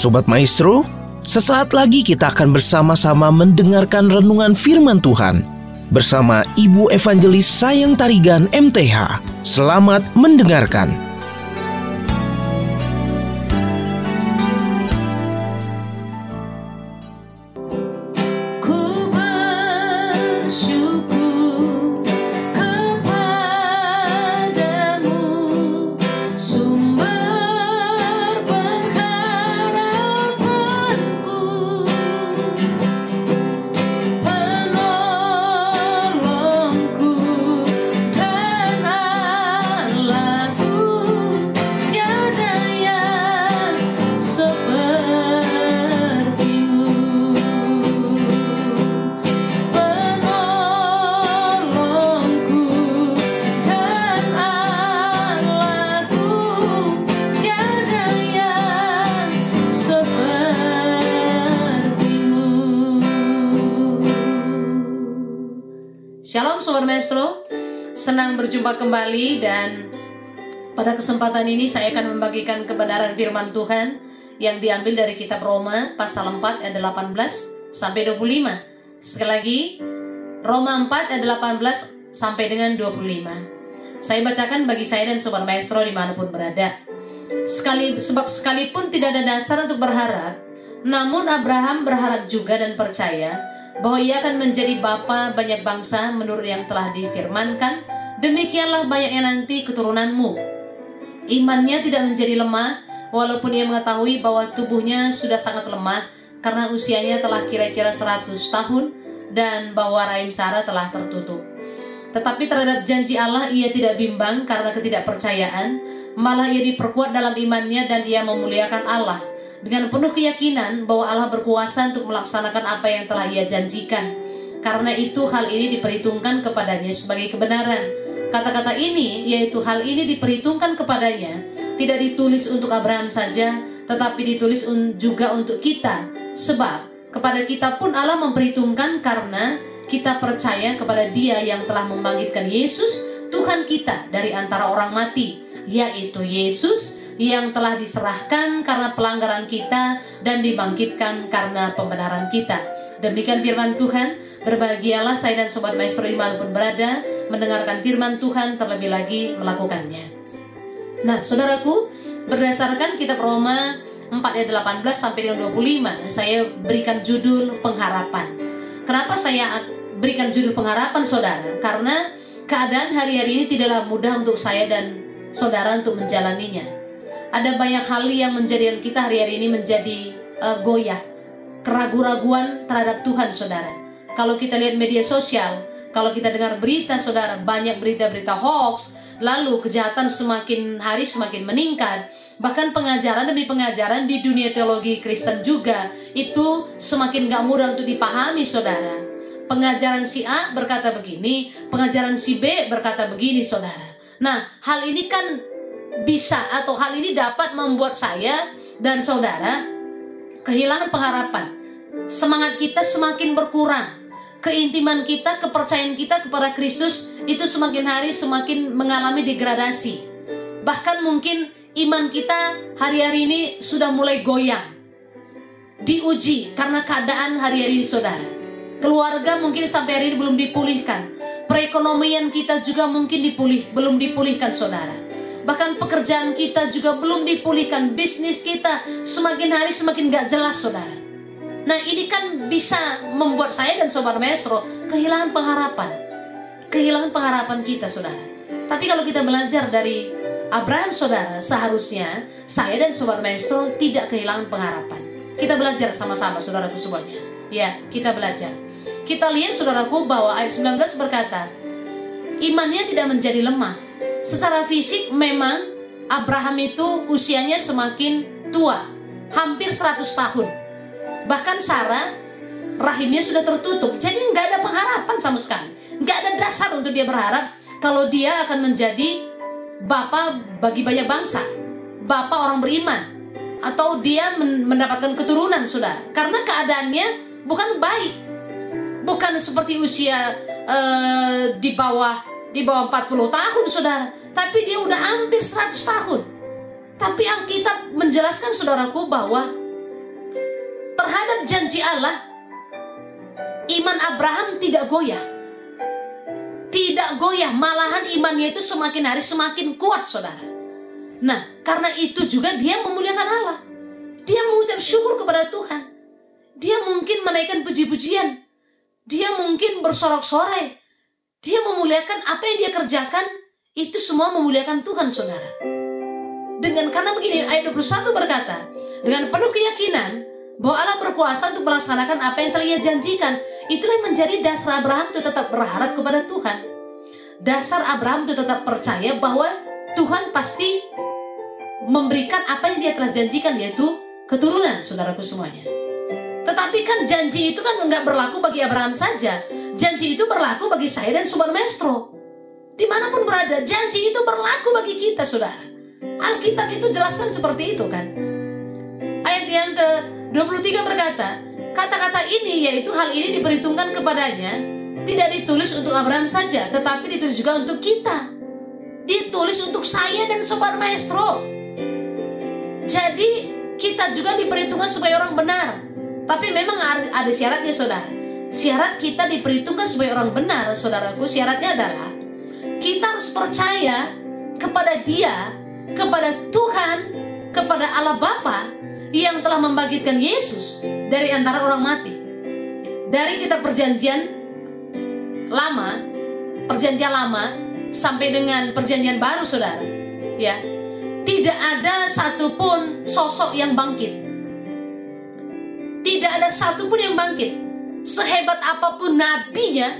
Sobat Maestro, sesaat lagi kita akan bersama-sama mendengarkan renungan firman Tuhan bersama Ibu Evangelis Sayang Tarigan MTH. Selamat mendengarkan. Shalom Sobat Maestro, senang berjumpa kembali dan pada kesempatan ini saya akan membagikan kebenaran firman Tuhan yang diambil dari kitab Roma pasal 4 ayat 18 sampai 25. Sekali lagi, Roma 4 ayat 18 sampai dengan 25. Saya bacakan bagi saya dan Sobat Maestro di mana pun berada. Sekali, sebab sekalipun tidak ada dasar untuk berharap, namun Abraham berharap juga dan percaya bahwa ia akan menjadi bapa banyak bangsa menurut yang telah difirmankan, demikianlah banyaknya nanti keturunanmu. Imannya tidak menjadi lemah, walaupun ia mengetahui bahwa tubuhnya sudah sangat lemah karena usianya telah kira-kira 100 tahun dan bahwa rahim Sarah telah tertutup. Tetapi terhadap janji Allah ia tidak bimbang karena ketidakpercayaan, malah ia diperkuat dalam imannya dan ia memuliakan Allah dengan penuh keyakinan bahwa Allah berkuasa untuk melaksanakan apa yang telah Ia janjikan. Karena itu hal ini diperhitungkan kepadanya sebagai kebenaran. Kata-kata ini, yaitu hal ini diperhitungkan kepadanya, tidak ditulis untuk Abraham saja, tetapi ditulis juga untuk kita. Sebab kepada kita pun Allah memperhitungkan karena kita percaya kepada Dia yang telah membangkitkan Yesus, Tuhan kita dari antara orang mati, yaitu Yesus yang telah diserahkan karena pelanggaran kita dan dibangkitkan karena pembenaran kita. Demikian firman Tuhan, berbahagialah saya dan Sobat Maestro di mana pun berada, mendengarkan firman Tuhan terlebih lagi melakukannya. Nah, saudaraku, berdasarkan kitab Roma 4 ayat 18 sampai dengan 25, saya berikan judul pengharapan. Kenapa saya berikan judul pengharapan saudara? Karena keadaan hari-hari ini tidaklah mudah untuk saya dan saudara untuk menjalaninya ada banyak hal yang menjadikan kita hari-hari ini menjadi uh, goyah, keraguan-raguan terhadap Tuhan, saudara. Kalau kita lihat media sosial, kalau kita dengar berita, saudara, banyak berita-berita hoax, lalu kejahatan semakin hari semakin meningkat. Bahkan pengajaran demi pengajaran di dunia teologi Kristen juga itu semakin gak mudah untuk dipahami, saudara. Pengajaran si A berkata begini, pengajaran si B berkata begini, saudara. Nah, hal ini kan bisa atau hal ini dapat membuat saya dan saudara kehilangan pengharapan. Semangat kita semakin berkurang. Keintiman kita, kepercayaan kita kepada Kristus itu semakin hari semakin mengalami degradasi. Bahkan mungkin iman kita hari-hari ini sudah mulai goyang. Diuji karena keadaan hari-hari ini saudara. Keluarga mungkin sampai hari ini belum dipulihkan. Perekonomian kita juga mungkin dipulih, belum dipulihkan saudara Bahkan pekerjaan kita juga belum dipulihkan. Bisnis kita semakin hari semakin gak jelas saudara. Nah ini kan bisa membuat saya dan Sobat Maestro kehilangan pengharapan. Kehilangan pengharapan kita saudara. Tapi kalau kita belajar dari Abraham saudara, seharusnya saya dan Sobat Maestro tidak kehilangan pengharapan. Kita belajar sama-sama saudaraku semuanya. Ya, kita belajar. Kita lihat saudaraku bahwa ayat 19 berkata, imannya tidak menjadi lemah Secara fisik memang Abraham itu usianya semakin tua, hampir 100 tahun. Bahkan Sarah rahimnya sudah tertutup, jadi nggak ada pengharapan sama sekali. Nggak ada dasar untuk dia berharap kalau dia akan menjadi bapak bagi banyak bangsa, bapak orang beriman, atau dia mendapatkan keturunan sudah. Karena keadaannya bukan baik, bukan seperti usia uh, di bawah di bawah 40 tahun saudara tapi dia udah hampir 100 tahun tapi Alkitab menjelaskan saudaraku bahwa terhadap janji Allah, iman Abraham tidak goyah. Tidak goyah, malahan imannya itu semakin hari semakin kuat, saudara. Nah, karena itu juga dia memuliakan Allah. Dia mengucap syukur kepada Tuhan. Dia mungkin menaikkan puji-pujian. Dia mungkin bersorak-sorai. Dia memuliakan apa yang dia kerjakan. Itu semua memuliakan Tuhan, saudara. Dengan karena begini, ayat 21 berkata, dengan penuh keyakinan bahwa Allah berkuasa untuk melaksanakan apa yang telah ia janjikan. Itulah yang menjadi dasar Abraham itu tetap berharap kepada Tuhan. Dasar Abraham itu tetap percaya bahwa Tuhan pasti memberikan apa yang dia telah janjikan yaitu keturunan saudaraku semuanya. Tetapi kan janji itu kan nggak berlaku bagi Abraham saja. Janji itu berlaku bagi saya dan Sobat Maestro. Di mana pun berada, janji itu berlaku bagi kita, saudara. Alkitab itu jelaskan seperti itu kan. Ayat yang ke-23 berkata, kata-kata ini yaitu hal ini diperhitungkan kepadanya tidak ditulis untuk Abraham saja, tetapi ditulis juga untuk kita. Ditulis untuk saya dan sobat maestro. Jadi kita juga diperhitungkan sebagai orang benar. Tapi memang ada syaratnya saudara. Syarat kita diperhitungkan sebagai orang benar, saudaraku, syaratnya adalah kita harus percaya kepada dia kepada Tuhan, kepada Allah Bapa yang telah membangkitkan Yesus dari antara orang mati. Dari kita perjanjian lama, perjanjian lama sampai dengan perjanjian baru, saudara, ya, tidak ada satupun sosok yang bangkit. Tidak ada satupun yang bangkit. Sehebat apa pun nabinya,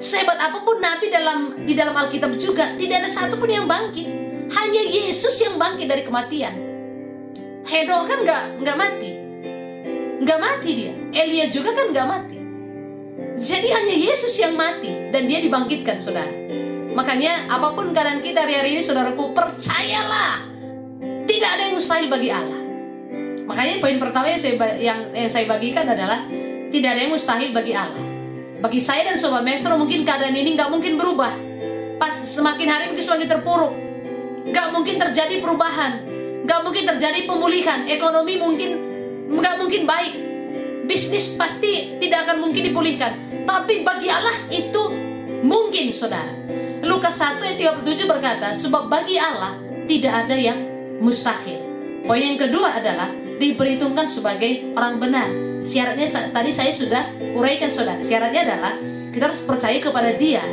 sehebat apa pun nabi dalam di dalam Alkitab juga, tidak ada satupun yang bangkit hanya Yesus yang bangkit dari kematian. Hedor kan nggak nggak mati, nggak mati dia. Elia juga kan nggak mati. Jadi hanya Yesus yang mati dan dia dibangkitkan, saudara. Makanya apa pun keadaan kita hari-hari ini, saudaraku, percayalah. Tidak ada yang mustahil bagi Allah. Makanya poin pertama yang saya, yang, yang saya bagikan adalah tidak ada yang mustahil bagi Allah. Bagi saya dan sobat maestro mungkin keadaan ini nggak mungkin berubah. Pas semakin hari mungkin semakin terpuruk Gak mungkin terjadi perubahan, gak mungkin terjadi pemulihan, ekonomi mungkin gak mungkin baik, bisnis pasti tidak akan mungkin dipulihkan. Tapi bagi Allah itu mungkin, saudara. Lukas 1 ayat 37 berkata, sebab bagi Allah tidak ada yang mustahil. Poin yang kedua adalah diperhitungkan sebagai orang benar. Syaratnya tadi saya sudah uraikan saudara. Syaratnya adalah kita harus percaya kepada Dia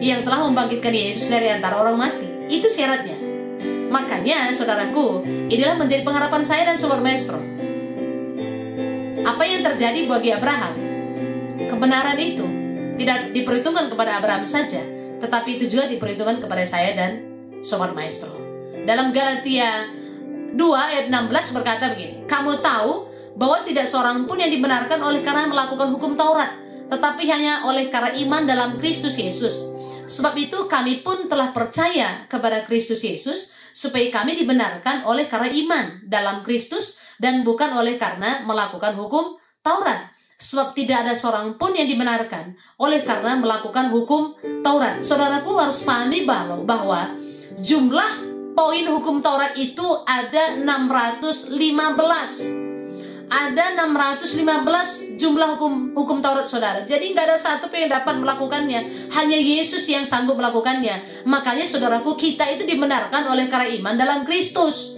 yang telah membangkitkan Yesus dari antara orang mati. Itu syaratnya. Makanya, saudaraku, inilah menjadi pengharapan saya dan Sobat Maestro. Apa yang terjadi bagi Abraham? Kebenaran itu tidak diperhitungkan kepada Abraham saja, tetapi itu juga diperhitungkan kepada saya dan Sobat Maestro. Dalam Galatia 2 ayat 16 berkata begini, Kamu tahu bahwa tidak seorang pun yang dibenarkan oleh karena melakukan hukum Taurat, tetapi hanya oleh karena iman dalam Kristus Yesus. Sebab itu kami pun telah percaya kepada Kristus Yesus supaya kami dibenarkan oleh karena iman dalam Kristus dan bukan oleh karena melakukan hukum Taurat. Sebab tidak ada seorang pun yang dibenarkan oleh karena melakukan hukum Taurat. Saudaraku harus pahami bahwa, bahwa jumlah poin hukum Taurat itu ada 615 ada 615 jumlah hukum hukum Taurat saudara. Jadi nggak ada satu pun yang dapat melakukannya. Hanya Yesus yang sanggup melakukannya. Makanya saudaraku kita itu dibenarkan oleh karena iman dalam Kristus.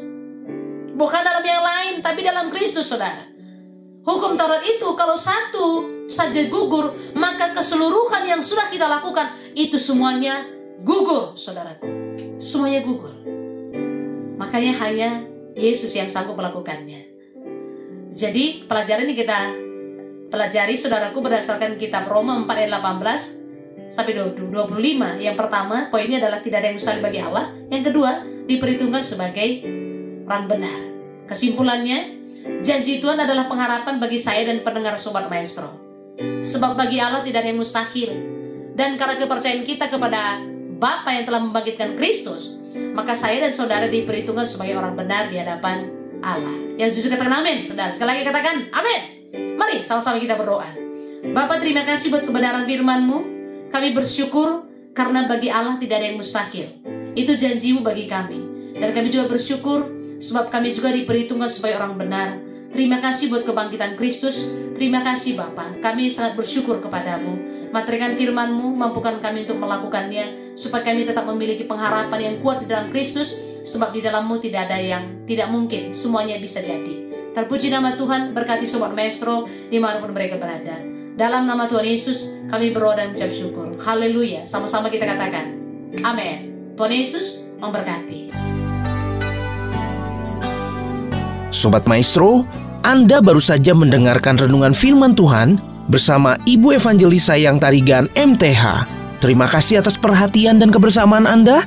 Bukan dalam yang lain, tapi dalam Kristus saudara. Hukum Taurat itu kalau satu saja gugur, maka keseluruhan yang sudah kita lakukan itu semuanya gugur, saudaraku. Semuanya gugur. Makanya hanya Yesus yang sanggup melakukannya. Jadi pelajaran ini kita pelajari saudaraku berdasarkan kitab Roma 4 ayat 18 sampai 25. Yang pertama, poinnya adalah tidak ada yang mustahil bagi Allah. Yang kedua, diperhitungkan sebagai orang benar. Kesimpulannya, janji Tuhan adalah pengharapan bagi saya dan pendengar Sobat Maestro. Sebab bagi Allah tidak ada yang mustahil. Dan karena kepercayaan kita kepada Bapa yang telah membangkitkan Kristus, maka saya dan saudara diperhitungkan sebagai orang benar di hadapan Allah. Yang jujur katakan amin, saudara. Sekali lagi katakan amin. Mari sama-sama kita berdoa. Bapak terima kasih buat kebenaran firman-Mu. Kami bersyukur karena bagi Allah tidak ada yang mustahil. Itu janjimu bagi kami. Dan kami juga bersyukur sebab kami juga diperhitungkan sebagai orang benar. Terima kasih buat kebangkitan Kristus. Terima kasih Bapa. Kami sangat bersyukur kepadamu. Materikan firman-Mu, mampukan kami untuk melakukannya, supaya kami tetap memiliki pengharapan yang kuat di dalam Kristus, sebab di dalammu tidak ada yang tidak mungkin, semuanya bisa jadi. Terpuji nama Tuhan, berkati Sobat Maestro, di mana pun mereka berada. Dalam nama Tuhan Yesus, kami berdoa dan mengucap syukur. Haleluya. Sama-sama kita katakan. Amin. Tuhan Yesus memberkati. Sobat Maestro, Anda baru saja mendengarkan renungan firman Tuhan bersama Ibu Evangelis Sayang Tarigan MTH. Terima kasih atas perhatian dan kebersamaan Anda.